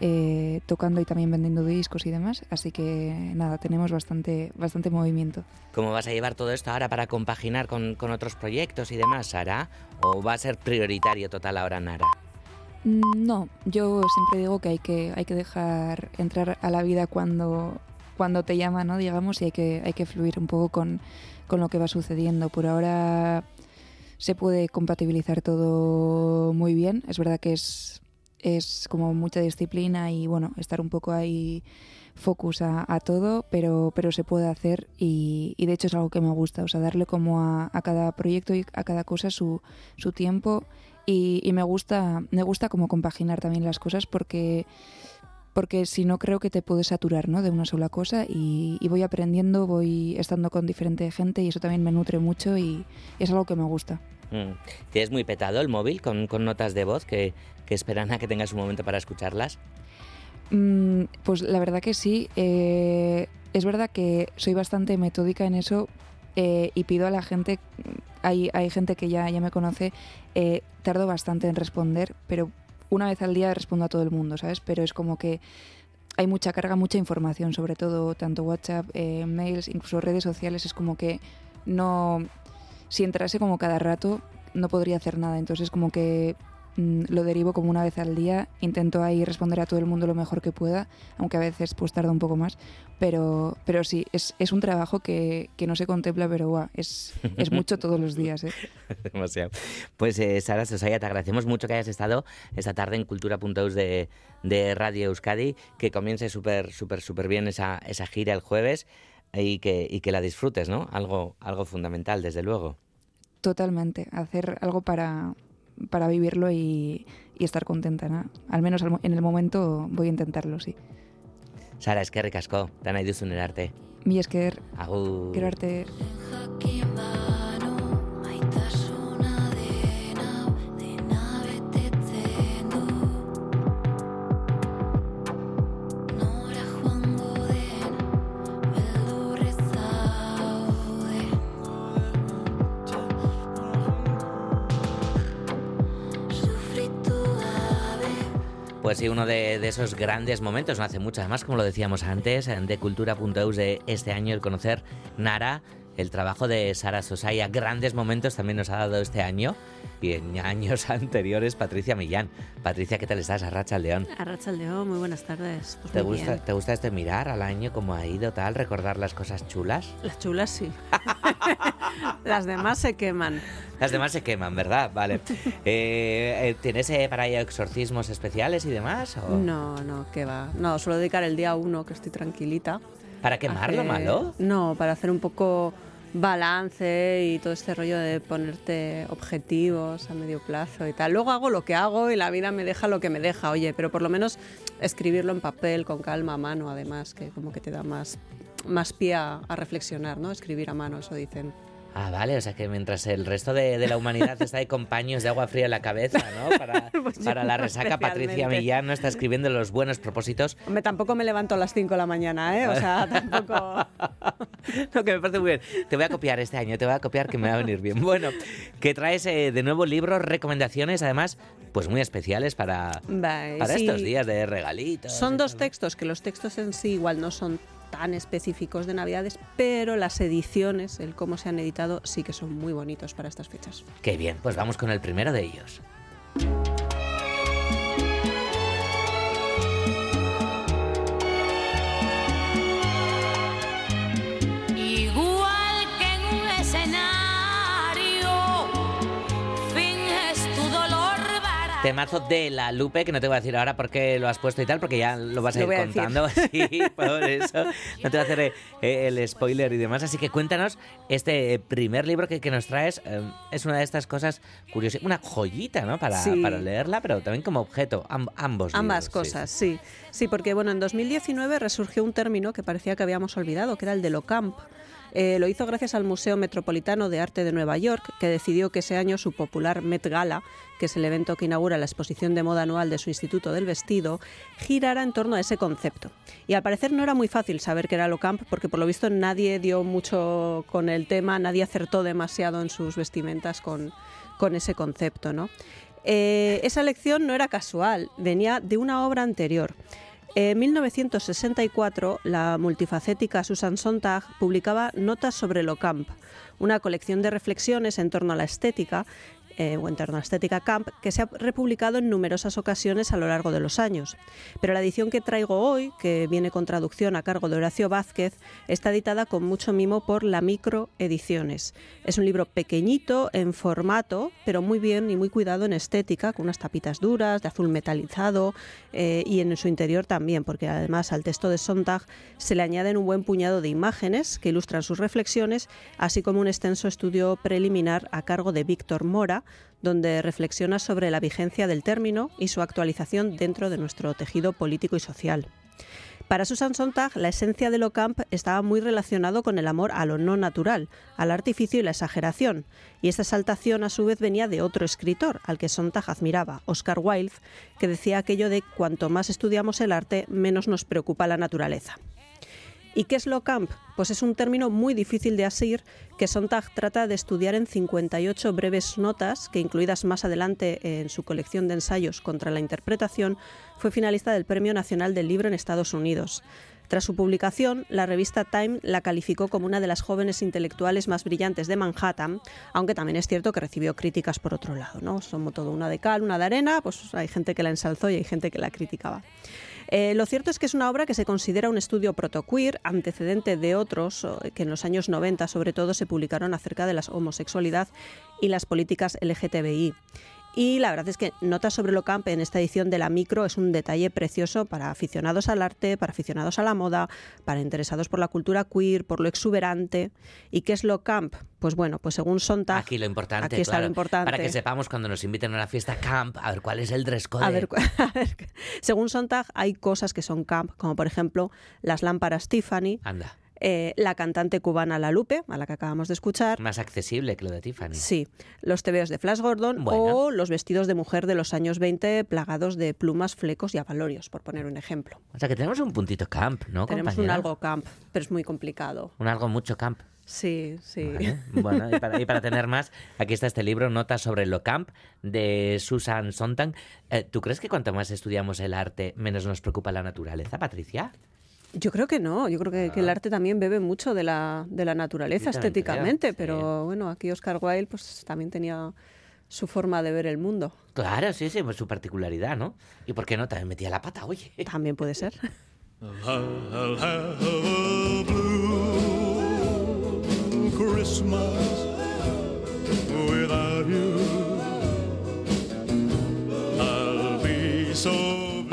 eh, tocando y también vendiendo discos y demás. Así que nada, tenemos bastante, bastante movimiento. ¿Cómo vas a llevar todo esto ahora para compaginar con, con otros proyectos y demás, Sara? ¿O va a ser prioritario total ahora Nara? Mm, No, yo siempre digo que hay que, hay que dejar entrar a la vida cuando, cuando te llama, ¿no? Digamos, y hay que, hay que fluir un poco con, con lo que va sucediendo. Por ahora se puede compatibilizar todo muy bien. Es verdad que es, es como mucha disciplina y bueno, estar un poco ahí focus a, a todo, pero, pero se puede hacer y, y de hecho es algo que me gusta, o sea, darle como a, a cada proyecto y a cada cosa su, su tiempo y, y me gusta me gusta como compaginar también las cosas porque porque si no creo que te puedes saturar ¿no? de una sola cosa y, y voy aprendiendo, voy estando con diferente gente y eso también me nutre mucho y es algo que me gusta. Mm. ¿Tienes muy petado el móvil con, notas de voz que, que esperan a que tengas un momento para escucharlas? Mm, pues la verdad que sí. eh, es verdad que soy bastante metódica en eso eh, y pido a la gente, hay, hay gente que ya, ya me conoce, eh, tardo bastante en responder, pero una vez al día respondo a todo el mundo, ¿sabes? Pero es como que hay mucha carga, mucha información, sobre todo tanto WhatsApp, mails, incluso redes sociales, es como que no, si entrase como cada rato, no podría hacer nada, entonces como que mm, lo derivo como una vez al día, intento ahí responder a todo el mundo lo mejor que pueda, aunque a veces pues tarda un poco más, pero, pero sí, es, es un trabajo que, que no se contempla, pero guau, es, es mucho todos los días. ¿eh? Demasiado. Pues eh, Sara Sosaya, te agradecemos mucho que hayas estado esta tarde en Cultura.eus de, de Radio Euskadi, que comience súper, súper, súper bien esa, esa gira el jueves y que, y que la disfrutes, ¿no? Algo, algo fundamental, desde luego. Totalmente, hacer algo para, para vivirlo y, y estar contenta, ¿no? Al menos en el momento voy a intentarlo, sí. Sara, es que ricasco, te nahi duzun erarte. Mi esker, Agur. gero arte. Pues sí, uno de, de esos grandes momentos, no hace mucho, además, como lo decíamos antes, de Cultura.eus de este año, el conocer Nara, el trabajo de Sara Sosaya, grandes momentos también nos ha dado este año, y en años anteriores Patricia Millán. Patricia, ¿qué tal estás? Arracha al León. Arrachaldeón, muy buenas tardes. Pues ¿Te muy gusta, bien. ¿Te gusta este mirar al año, cómo ha ido, tal, recordar las cosas chulas? Las chulas sí. Las demás se queman. Las demás se queman, ¿verdad? Vale. Eh, eh, ¿Tienes eh, para ello exorcismos especiales y demás? o- No, no, qué va. No, suelo dedicar el día uno que estoy tranquilita. ¿Para quemar lo Hacer- malo? No, para hacer un poco balance y todo este rollo de ponerte objetivos a medio plazo y tal. Luego hago lo que hago y la vida me deja lo que me deja, oye, pero por lo menos escribirlo en papel con calma a mano, además, que como que te da más, más pie a, a reflexionar, ¿no? Escribir a mano, eso dicen. Ah, vale, o sea que mientras el resto de, de la humanidad está ahí con paños de agua fría en la cabeza, ¿no? Para, Pues para la no resaca, Patricia. Millán no está escribiendo los buenos propósitos. Hombre, tampoco me levanto a las 5 de la mañana, ¿eh? O sea, tampoco... Lo que me parece muy bien. Te voy a copiar este año, te voy a copiar que me va a venir bien. Bueno, que traes eh, de nuevo libros, recomendaciones, además, pues muy especiales para, para sí. estos días de regalitos. Son dos textos, que los textos en sí igual no son tan específicos de Navidades, pero las ediciones, el cómo se han editado, sí que son muy bonitos para estas fechas. Qué bien, pues vamos con el primero de ellos. Temazo de la Lupe, que no te voy a decir ahora por qué lo has puesto y tal, porque ya lo vas a Lo ir voy a contando. Sí, por eso. No te voy a hacer eh, el spoiler y demás. Así que cuéntanos, este primer libro que, que nos traes eh, es una de estas cosas curiosas, una joyita, ¿no? Para, Sí. para leerla, pero también como objeto, am- ambos. Ambas libros, sí. cosas, sí. sí. porque bueno, en 2019 resurgió un término que parecía que habíamos olvidado, que era el de Locamp. Eh, lo hizo gracias al Museo Metropolitano de Arte de Nueva York, que decidió que ese año su popular Met Gala, que es el evento que inaugura la exposición de moda anual de su Instituto del Vestido, girara en torno a ese concepto. Y al parecer no era muy fácil saber qué era Locamp, porque por lo visto nadie dio mucho con el tema, nadie acertó demasiado en sus vestimentas con, con ese concepto, ¿no? Eh, esa elección no era casual, venía de una obra anterior. En 1964, la multifacética Susan Sontag publicaba Notas sobre lo camp, una colección de reflexiones en torno a la estética, eh, o en torno a estética camp, que se ha republicado en numerosas ocasiones a lo largo de los años. Pero la edición que traigo hoy, que viene con traducción a cargo de Horacio Vázquez, está editada con mucho mimo por La Micro Ediciones. Es un libro pequeñito en formato, pero muy bien y muy cuidado en estética, con unas tapitas duras, de azul metalizado eh, y en su interior también, porque además al texto de Sontag se le añaden un buen puñado de imágenes que ilustran sus reflexiones, así como un extenso estudio preliminar a cargo de Víctor Mora, donde reflexiona sobre la vigencia del término y su actualización dentro de nuestro tejido político y social. Para Susan Sontag, la esencia de lo camp estaba muy relacionado con el amor a lo no natural, al artificio y la exageración. Y esta exaltación, a su vez, venía de otro escritor, al que Sontag admiraba, Oscar Wilde, que decía aquello de cuanto más estudiamos el arte, menos nos preocupa la naturaleza. ¿Y qué es lo camp? Pues es un término muy difícil de asir que Sontag trata de estudiar en 58 breves notas que, incluidas más adelante en su colección de ensayos contra la interpretación, fue finalista del Premio Nacional del Libro en Estados Unidos. Tras su publicación, la revista Time la calificó como una de las jóvenes intelectuales más brillantes de Manhattan, aunque también es cierto que recibió críticas por otro lado, ¿no? Somos todo una de cal, una de arena, pues hay gente que la ensalzó y hay gente que la criticaba. Eh, lo cierto es que es una obra que se considera un estudio protoqueer, antecedente de otros o, que en los años 90 sobre todo se publicaron acerca de la homosexualidad y las políticas LGTBI. Y la verdad es que Notas sobre lo camp en esta edición de la micro es un detalle precioso para aficionados al arte, para aficionados a la moda, para interesados por la cultura queer, por lo exuberante. ¿Y qué es lo camp? Pues bueno, pues según Sontag... Aquí lo importante, Aquí está claro, lo importante. Para que sepamos cuando nos inviten a una fiesta camp, a ver cuál es el dress code. A ver, a ver, según Sontag hay cosas que son camp, como por ejemplo las lámparas Tiffany, Anda, eh, la cantante cubana La Lupe, a la que acabamos de escuchar. más accesible que lo de Tiffany. Sí, los tebeos de Flash Gordon Bueno. o los vestidos de mujer de los años 20 plagados de plumas, flecos y abalorios, por poner un ejemplo. O sea que tenemos un puntito camp, ¿no, Tenemos un algo camp, pero es muy complicado. Un algo mucho camp. Sí, sí. Vale. Bueno, y para, y para tener más, aquí está este libro, Notas sobre lo camp, de Susan Sontag. Eh, ¿Tú crees que cuanto más estudiamos el arte, menos nos preocupa la naturaleza, Patricia? Yo creo que no, yo creo que, que el arte también bebe mucho de la, de la naturaleza estéticamente, sí. pero bueno, aquí Oscar Wilde pues también tenía su forma de ver el mundo. Claro, sí, sí, pues su particularidad, ¿no? ¿Y por qué no? También metía la pata, oye. También puede ser. I'll have a blue Christmas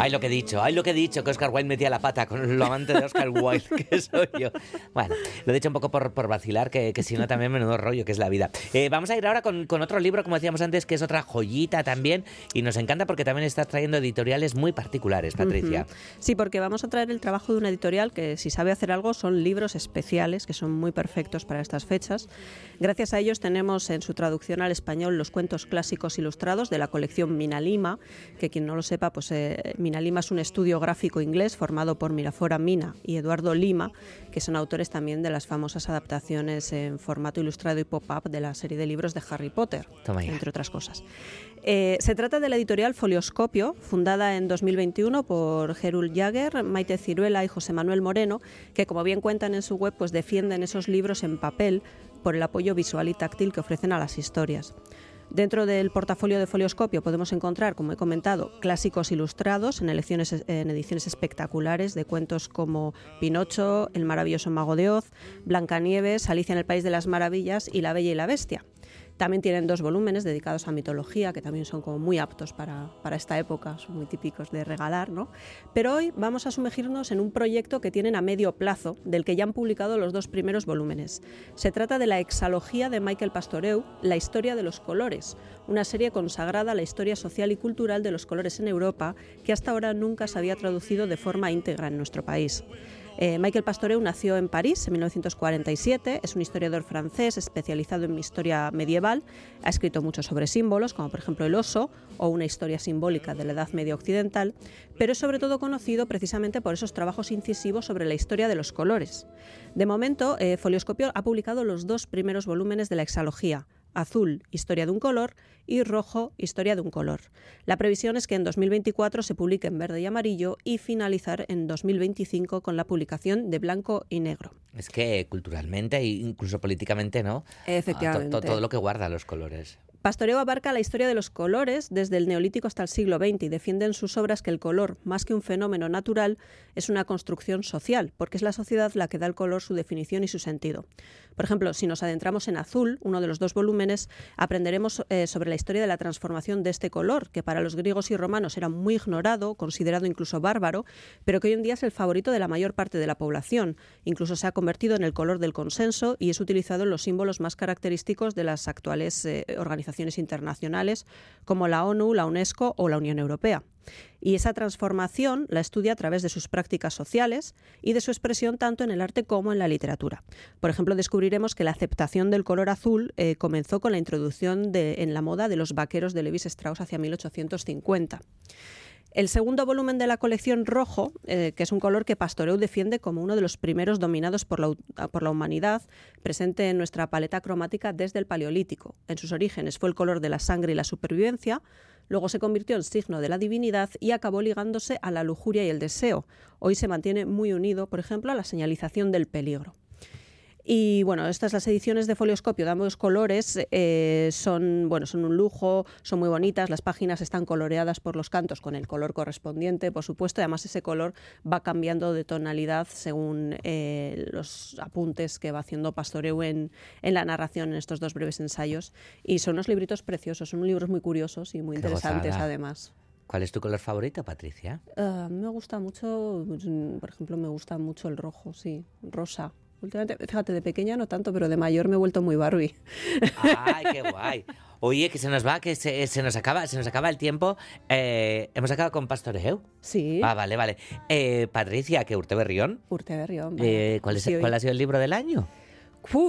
Ay, lo que he dicho, ay, lo que he dicho, que Oscar Wilde metía la pata con lo amante de Oscar Wilde que soy yo. Bueno, lo he dicho un poco por, por vacilar, que, que si no también menudo rollo, que es la vida. Eh, vamos a ir ahora con, con otro libro, como decíamos antes, que es otra joyita también, y nos encanta porque también estás trayendo editoriales muy particulares, Patricia. Ujú. Sí, porque vamos a traer el trabajo de una editorial que si sabe hacer algo son libros especiales que son muy perfectos para estas fechas. Gracias a ellos tenemos en su traducción al español los cuentos clásicos ilustrados de la colección Minalima, que quien no lo sepa, pues eh, Minalima es un estudio gráfico inglés formado por Mirafora Mina y Eduardo Lima, que son autores también de las famosas adaptaciones en formato ilustrado y pop-up de la serie de libros de Harry Potter, entre otras cosas. Eh, se trata de la editorial Folioscopio, fundada en 2021 por Gerul Jagger, Maite Ciruela y José Manuel Moreno, que como bien cuentan en su web, pues defienden esos libros en papel por el apoyo visual y táctil que ofrecen a las historias. Dentro del portafolio de Folioscopio podemos encontrar, como he comentado, clásicos ilustrados en, elecciones- en ediciones espectaculares de cuentos como Pinocho, El maravilloso mago de Oz, Blancanieves, Alicia en el País de las Maravillas y La Bella y la Bestia. También tienen dos volúmenes dedicados a mitología, que también son como muy aptos para, para esta época, son muy típicos de regalar, ¿no? Pero hoy vamos a sumergirnos en un proyecto que tienen a medio plazo, del que ya han publicado los dos primeros volúmenes. Se trata de la exalogía de Michael Pastoreu, La historia de los colores, una serie consagrada a la historia social y cultural de los colores en Europa, que hasta ahora nunca se había traducido de forma íntegra en nuestro país. Eh, Michael Pastoreu nació en París en 1947, es un historiador francés especializado en historia medieval, ha escrito mucho sobre símbolos, como por ejemplo el oso o una historia simbólica de la Edad Media Occidental, pero es sobre todo conocido precisamente por esos trabajos incisivos sobre la historia de los colores. De momento, eh, Folioscopio ha publicado los dos primeros volúmenes de la exalogía, azul, historia de un color, y rojo, historia de un color. La previsión es que en 2024 se publique en verde y amarillo y finalizar en 2025 con la publicación de blanco y negro. Es que culturalmente e incluso políticamente, ¿no? Efectivamente. To- to- todo lo que guarda los colores. Pastoreo abarca la historia de los colores desde el Neolítico hasta el siglo XX y defiende en sus obras que el color, más que un fenómeno natural, es una construcción social, porque es la sociedad la que da al color su definición y su sentido. Por ejemplo, si nos adentramos en Azul, uno de los dos volúmenes, aprenderemos eh, sobre la historia de la transformación de este color, que para los griegos y romanos era muy ignorado, considerado incluso bárbaro, pero que hoy en día es el favorito de la mayor parte de la población. Incluso se ha convertido en el color del consenso y es utilizado en los símbolos más característicos de las actuales eh, organizaciones internacionales como la ONU, la UNESCO o la Unión Europea. Y esa transformación la estudia a través de sus prácticas sociales y de su expresión tanto en el arte como en la literatura. Por ejemplo, descubriremos que la aceptación del color azul eh, comenzó con la introducción en la moda de los vaqueros de Levis Strauss hacia 1850. El segundo volumen de la colección rojo, eh, que es un color que Pastoreu defiende como uno de los primeros dominados por la, hu- por la humanidad, presente en nuestra paleta cromática desde el Paleolítico. En sus orígenes fue el color de la sangre y la supervivencia, luego se convirtió en signo de la divinidad y acabó ligándose a la lujuria y el deseo. Hoy se mantiene muy unido, por ejemplo, a la señalización del peligro. Y bueno, estas las ediciones de folioscopio de ambos colores eh, son, bueno, son un lujo, son muy bonitas, las páginas están coloreadas por los cantos con el color correspondiente, por supuesto, y además ese color va cambiando de tonalidad según eh, los apuntes que va haciendo Pastoreu en, en la narración en estos dos breves ensayos. Y son unos libritos preciosos, son libros muy curiosos y muy Qué interesantes gozada. además. ¿Cuál es tu color favorito, Patricia? A mí me gusta mucho, mm, por ejemplo, me gusta mucho el rojo, sí, rosa. Últimamente, fíjate, de pequeña no tanto, pero de mayor me he vuelto muy Barbie. ¡Ay, qué guay! Oye, que se nos va, que se, se nos acaba, se nos acaba el tiempo. Eh, ¿Hemos acabado con Pastoreu? Sí. Ah, vale, vale. Eh, Patricia, que Urte Berrión. Urte Berrión. Eh, ¿cuál, es, Sí, hoy- ¿Cuál ha sido el libro del año?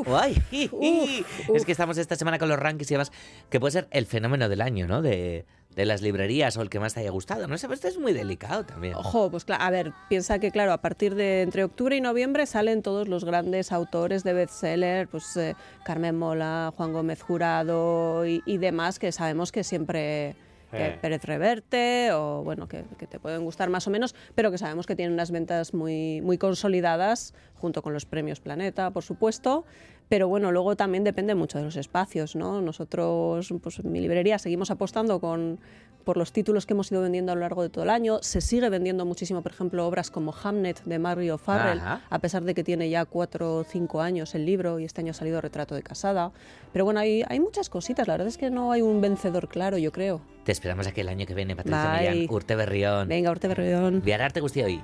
¡Ay! Es que estamos esta semana con los rankings y demás, que puede ser el fenómeno del año, ¿no? De, de las librerías o el que más te haya gustado. No sé, pues esto es muy delicado también. Ojo, pues claro, a ver, piensa que claro, a partir de entre octubre y noviembre salen todos los grandes autores de bestseller, pues eh, Carmen Mola, Juan Gómez Jurado y, y demás que sabemos que siempre que Eh. Pérez Reverte o bueno que, que te pueden gustar más o menos, pero que sabemos que tienen unas ventas muy muy consolidadas junto con los premios Planeta, por supuesto. Pero bueno, luego también depende mucho de los espacios, ¿no? Nosotros, pues en mi librería seguimos apostando con, por los títulos que hemos ido vendiendo a lo largo de todo el año. Se sigue vendiendo muchísimo, por ejemplo, obras como Hamnet de Mario Farrell, Ajá. a pesar de que tiene ya cuatro o cinco años el libro y este año ha salido Retrato de Casada. Pero bueno, hay, hay muchas cositas. La verdad es que no hay un vencedor claro, yo creo. Te esperamos aquí el año que viene, Patricia Bai. Millán. Urte Berrión. Venga, Urte Berrión. Biararte guztioi.